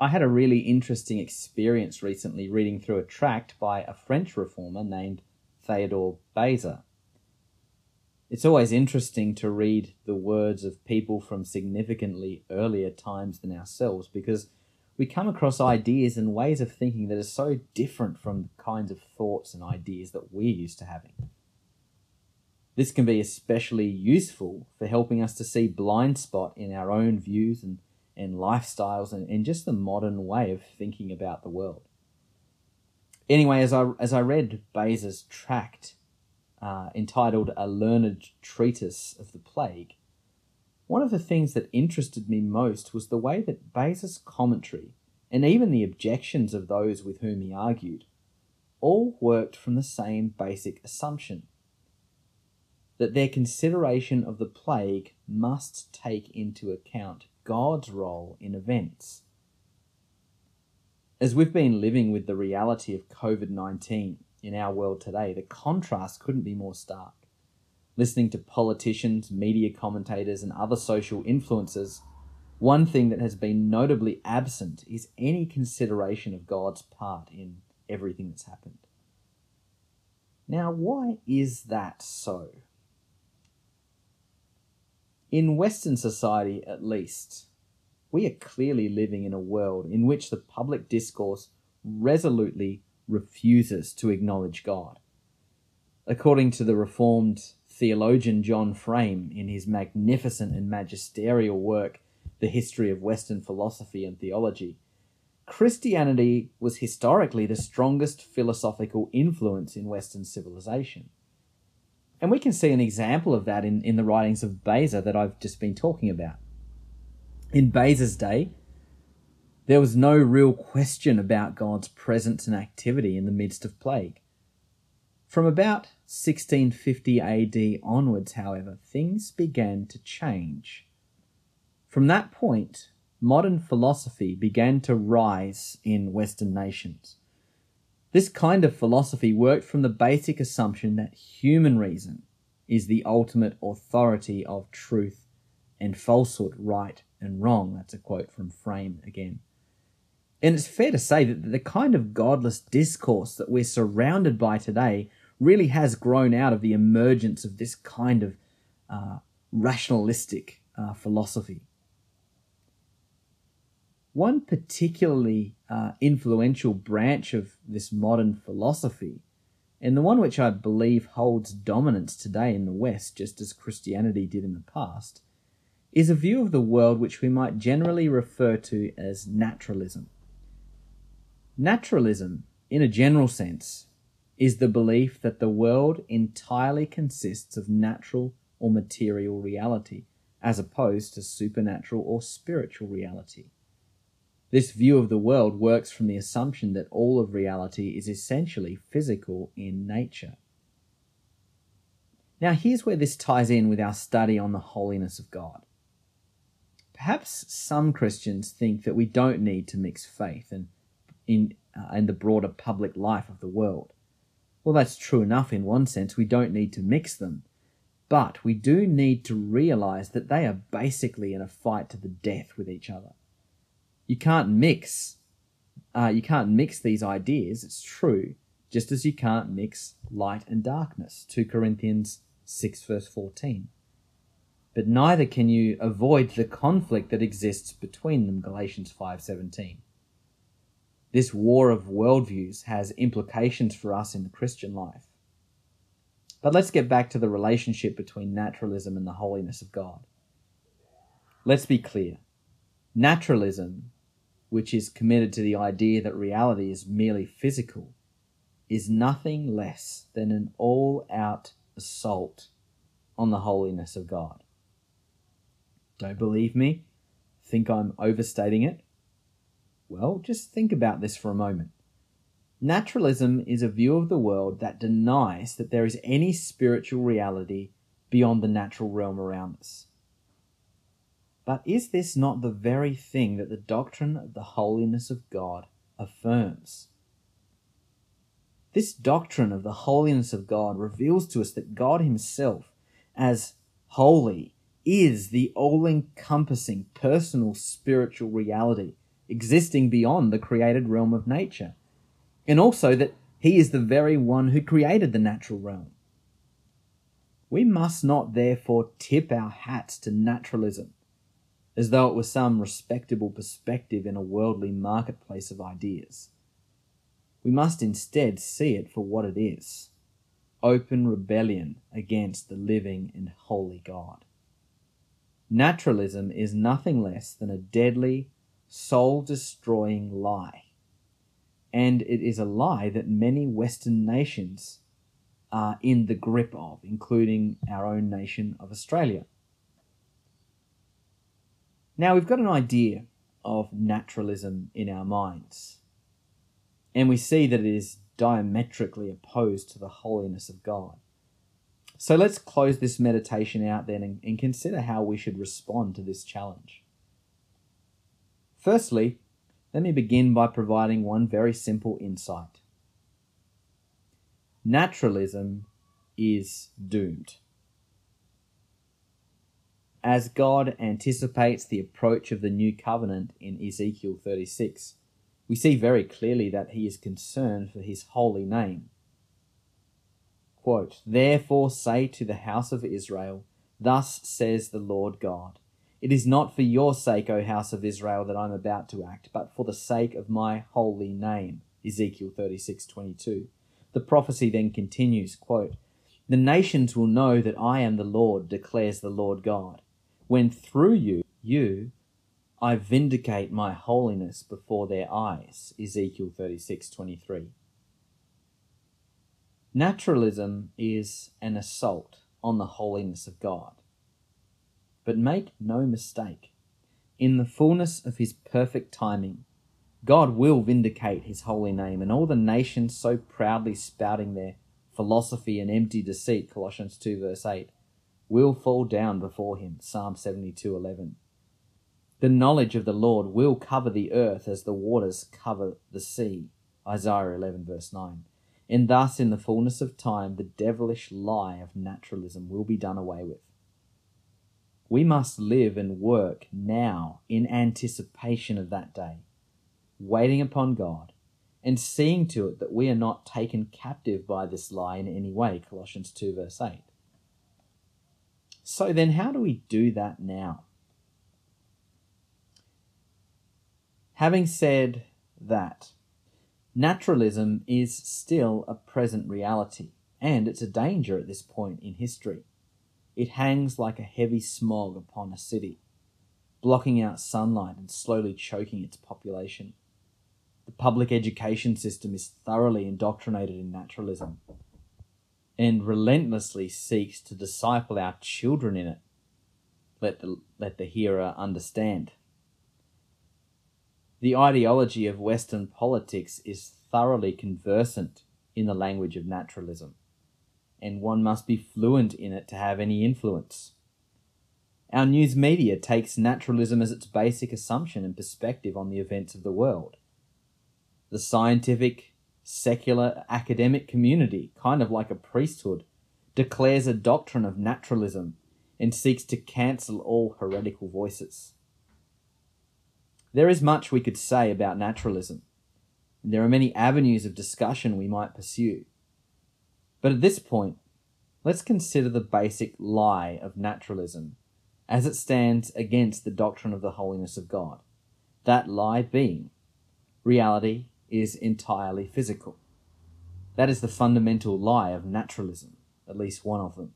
I had a really interesting experience recently reading through a tract by a French reformer named Theodore Beza. It's always interesting to read the words of people from significantly earlier times than ourselves because we come across ideas and ways of thinking that are so different from the kinds of thoughts and ideas that we're used to having. This can be especially useful for helping us to see blind spot in our own views and, and lifestyles and, and just the modern way of thinking about the world. Anyway, as I, as I read Beza's tract, uh, entitled A Learned Treatise of the Plague, one of the things that interested me most was the way that Beza's commentary, and even the objections of those with whom he argued, all worked from the same basic assumption that their consideration of the plague must take into account God's role in events. As we've been living with the reality of COVID 19 in our world today, the contrast couldn't be more stark. Listening to politicians, media commentators, and other social influencers, one thing that has been notably absent is any consideration of God's part in everything that's happened. Now, why is that so? In Western society, at least, we are clearly living in a world in which the public discourse resolutely refuses to acknowledge God. According to the Reformed theologian John Frame in his magnificent and magisterial work, The History of Western Philosophy and Theology, Christianity was historically the strongest philosophical influence in Western civilization. And we can see an example of that in, in the writings of Beza that I've just been talking about. In Beza's day, there was no real question about God's presence and activity in the midst of plague. From about 1650 AD onwards, however, things began to change. From that point, modern philosophy began to rise in Western nations. This kind of philosophy worked from the basic assumption that human reason is the ultimate authority of truth and falsehood, right and wrong. That's a quote from Frame again. And it's fair to say that the kind of godless discourse that we're surrounded by today really has grown out of the emergence of this kind of uh, rationalistic uh, philosophy. One particularly uh, influential branch of this modern philosophy, and the one which I believe holds dominance today in the West, just as Christianity did in the past, is a view of the world which we might generally refer to as naturalism. Naturalism, in a general sense, is the belief that the world entirely consists of natural or material reality, as opposed to supernatural or spiritual reality. This view of the world works from the assumption that all of reality is essentially physical in nature. Now, here's where this ties in with our study on the holiness of God. Perhaps some Christians think that we don't need to mix faith and in, uh, in the broader public life of the world. Well, that's true enough in one sense. We don't need to mix them. But we do need to realize that they are basically in a fight to the death with each other. You can't mix, uh, you can't mix these ideas. It's true, just as you can't mix light and darkness. 2 Corinthians 6 verse 14. But neither can you avoid the conflict that exists between them. Galatians 5:17. This war of worldviews has implications for us in the Christian life. But let's get back to the relationship between naturalism and the holiness of God. Let's be clear. Naturalism, which is committed to the idea that reality is merely physical, is nothing less than an all out assault on the holiness of God. Don't believe me? Think I'm overstating it? Well, just think about this for a moment. Naturalism is a view of the world that denies that there is any spiritual reality beyond the natural realm around us. But is this not the very thing that the doctrine of the holiness of God affirms? This doctrine of the holiness of God reveals to us that God Himself, as holy, is the all encompassing personal spiritual reality existing beyond the created realm of nature, and also that he is the very one who created the natural realm. We must not therefore tip our hats to naturalism as though it were some respectable perspective in a worldly marketplace of ideas. We must instead see it for what it is open rebellion against the living and holy God. Naturalism is nothing less than a deadly, soul destroying lie. And it is a lie that many Western nations are in the grip of, including our own nation of Australia. Now we've got an idea of naturalism in our minds, and we see that it is diametrically opposed to the holiness of God. So let's close this meditation out then and, and consider how we should respond to this challenge. Firstly, let me begin by providing one very simple insight. Naturalism is doomed. As God anticipates the approach of the new covenant in Ezekiel 36, we see very clearly that he is concerned for his holy name. Quote, Therefore say to the house of Israel, Thus says the Lord God, It is not for your sake, O house of Israel, that I am about to act, but for the sake of my holy name. Ezekiel 36:22. The prophecy then continues, quote, The nations will know that I am the Lord, declares the Lord God, when through you, you, I vindicate my holiness before their eyes. Ezekiel 36:23. Naturalism is an assault on the holiness of God. But make no mistake, in the fullness of his perfect timing, God will vindicate his holy name, and all the nations so proudly spouting their philosophy and empty deceit, Colossians 2 verse 8, will fall down before him, Psalm 72:11. The knowledge of the Lord will cover the earth as the waters cover the sea, Isaiah 11 verse 9. And thus, in the fullness of time, the devilish lie of naturalism will be done away with. We must live and work now in anticipation of that day waiting upon God, and seeing to it that we are not taken captive by this lie in any way. Colossians 2, verse 8. So then, how do we do that now? Having said that, naturalism is still a present reality, and it's a danger at this point in history. It hangs like a heavy smog upon a city, blocking out sunlight and slowly choking its population. The public education system is thoroughly indoctrinated in naturalism and relentlessly seeks to disciple our children in it. Let the, let the hearer understand. The ideology of Western politics is thoroughly conversant in the language of naturalism, and one must be fluent in it to have any influence. Our news media takes naturalism as its basic assumption and perspective on the events of the world the scientific, secular, academic community, kind of like a priesthood, declares a doctrine of naturalism and seeks to cancel all heretical voices. There is much we could say about naturalism, and there are many avenues of discussion we might pursue. But at this point, let's consider the basic lie of naturalism as it stands against the doctrine of the holiness of God. That lie being reality is entirely physical. That is the fundamental lie of naturalism, at least one of them.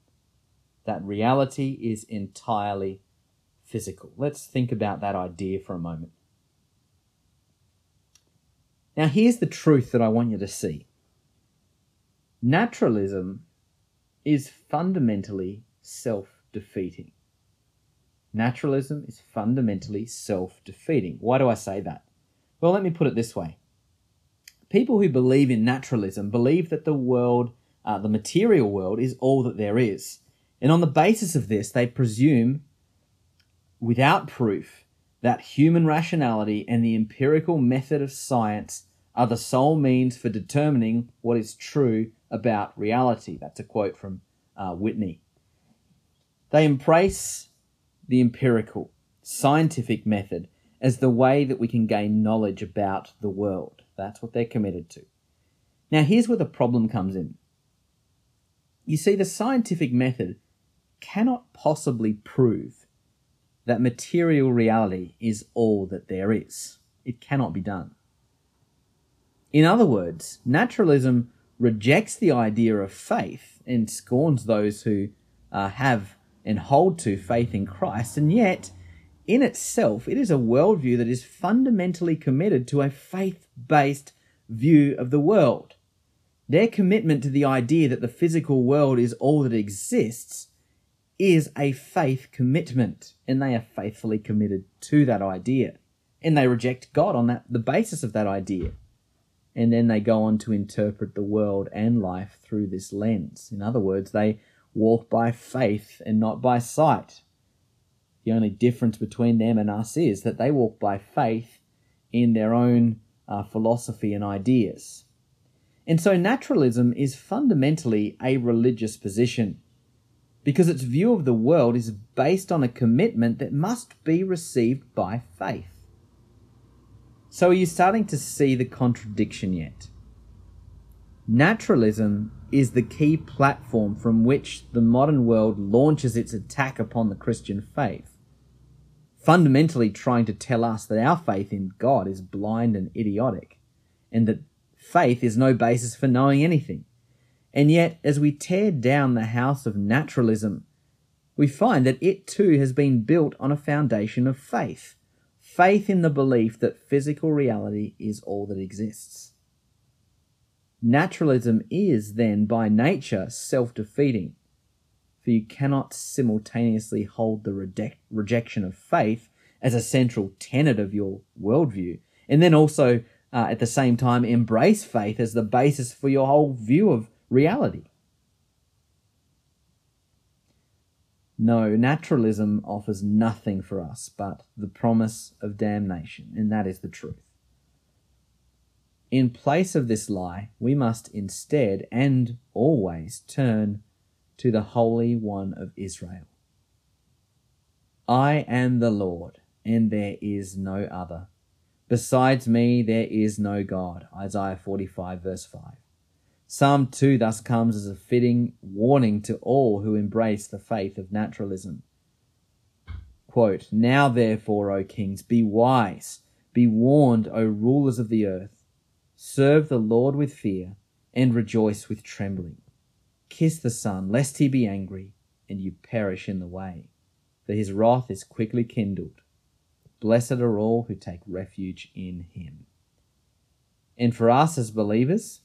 That reality is entirely physical. Let's think about that idea for a moment. Now, here's the truth that I want you to see naturalism is fundamentally self defeating. Naturalism is fundamentally self defeating. Why do I say that? Well, let me put it this way people who believe in naturalism believe that the world, uh, the material world, is all that there is. And on the basis of this, they presume, without proof, that human rationality and the empirical method of science are the sole means for determining what is true about reality. That's a quote from uh, Whitney. They embrace the empirical, scientific method as the way that we can gain knowledge about the world. That's what they're committed to. Now, here's where the problem comes in. You see, the scientific method cannot possibly prove that material reality is all that there is. It cannot be done. In other words, naturalism rejects the idea of faith and scorns those who uh, have and hold to faith in Christ, and yet, in itself, it is a worldview that is fundamentally committed to a faith based view of the world. Their commitment to the idea that the physical world is all that exists is a faith commitment, and they are faithfully committed to that idea. And they reject God on that the basis of that idea. And then they go on to interpret the world and life through this lens. In other words, they walk by faith and not by sight. The only difference between them and us is that they walk by faith in their own uh, philosophy and ideas. And so naturalism is fundamentally a religious position because its view of the world is based on a commitment that must be received by faith. So are you starting to see the contradiction yet? Naturalism is the key platform from which the modern world launches its attack upon the Christian faith, fundamentally trying to tell us that our faith in God is blind and idiotic, and that faith is no basis for knowing anything. And yet, as we tear down the house of naturalism, we find that it too has been built on a foundation of faith faith in the belief that physical reality is all that exists. Naturalism is then by nature self defeating, for you cannot simultaneously hold the reject- rejection of faith as a central tenet of your worldview, and then also uh, at the same time embrace faith as the basis for your whole view of reality. No, naturalism offers nothing for us but the promise of damnation, and that is the truth. In place of this lie, we must instead and always turn to the Holy One of Israel. I am the Lord, and there is no other. Besides me, there is no God. Isaiah 45, verse 5. Psalm 2 thus comes as a fitting warning to all who embrace the faith of naturalism. Quote, Now therefore, O kings, be wise, be warned, O rulers of the earth. Serve the Lord with fear, and rejoice with trembling. Kiss the Son, lest he be angry, and you perish in the way, for his wrath is quickly kindled. Blessed are all who take refuge in him. And for us as believers,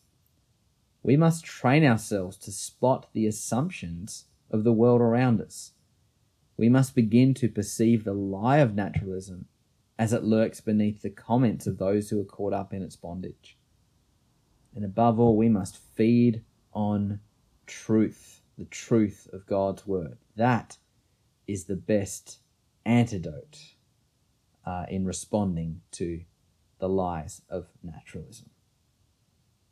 we must train ourselves to spot the assumptions of the world around us. We must begin to perceive the lie of naturalism as it lurks beneath the comments of those who are caught up in its bondage. And above all, we must feed on truth, the truth of God's word. That is the best antidote uh, in responding to the lies of naturalism.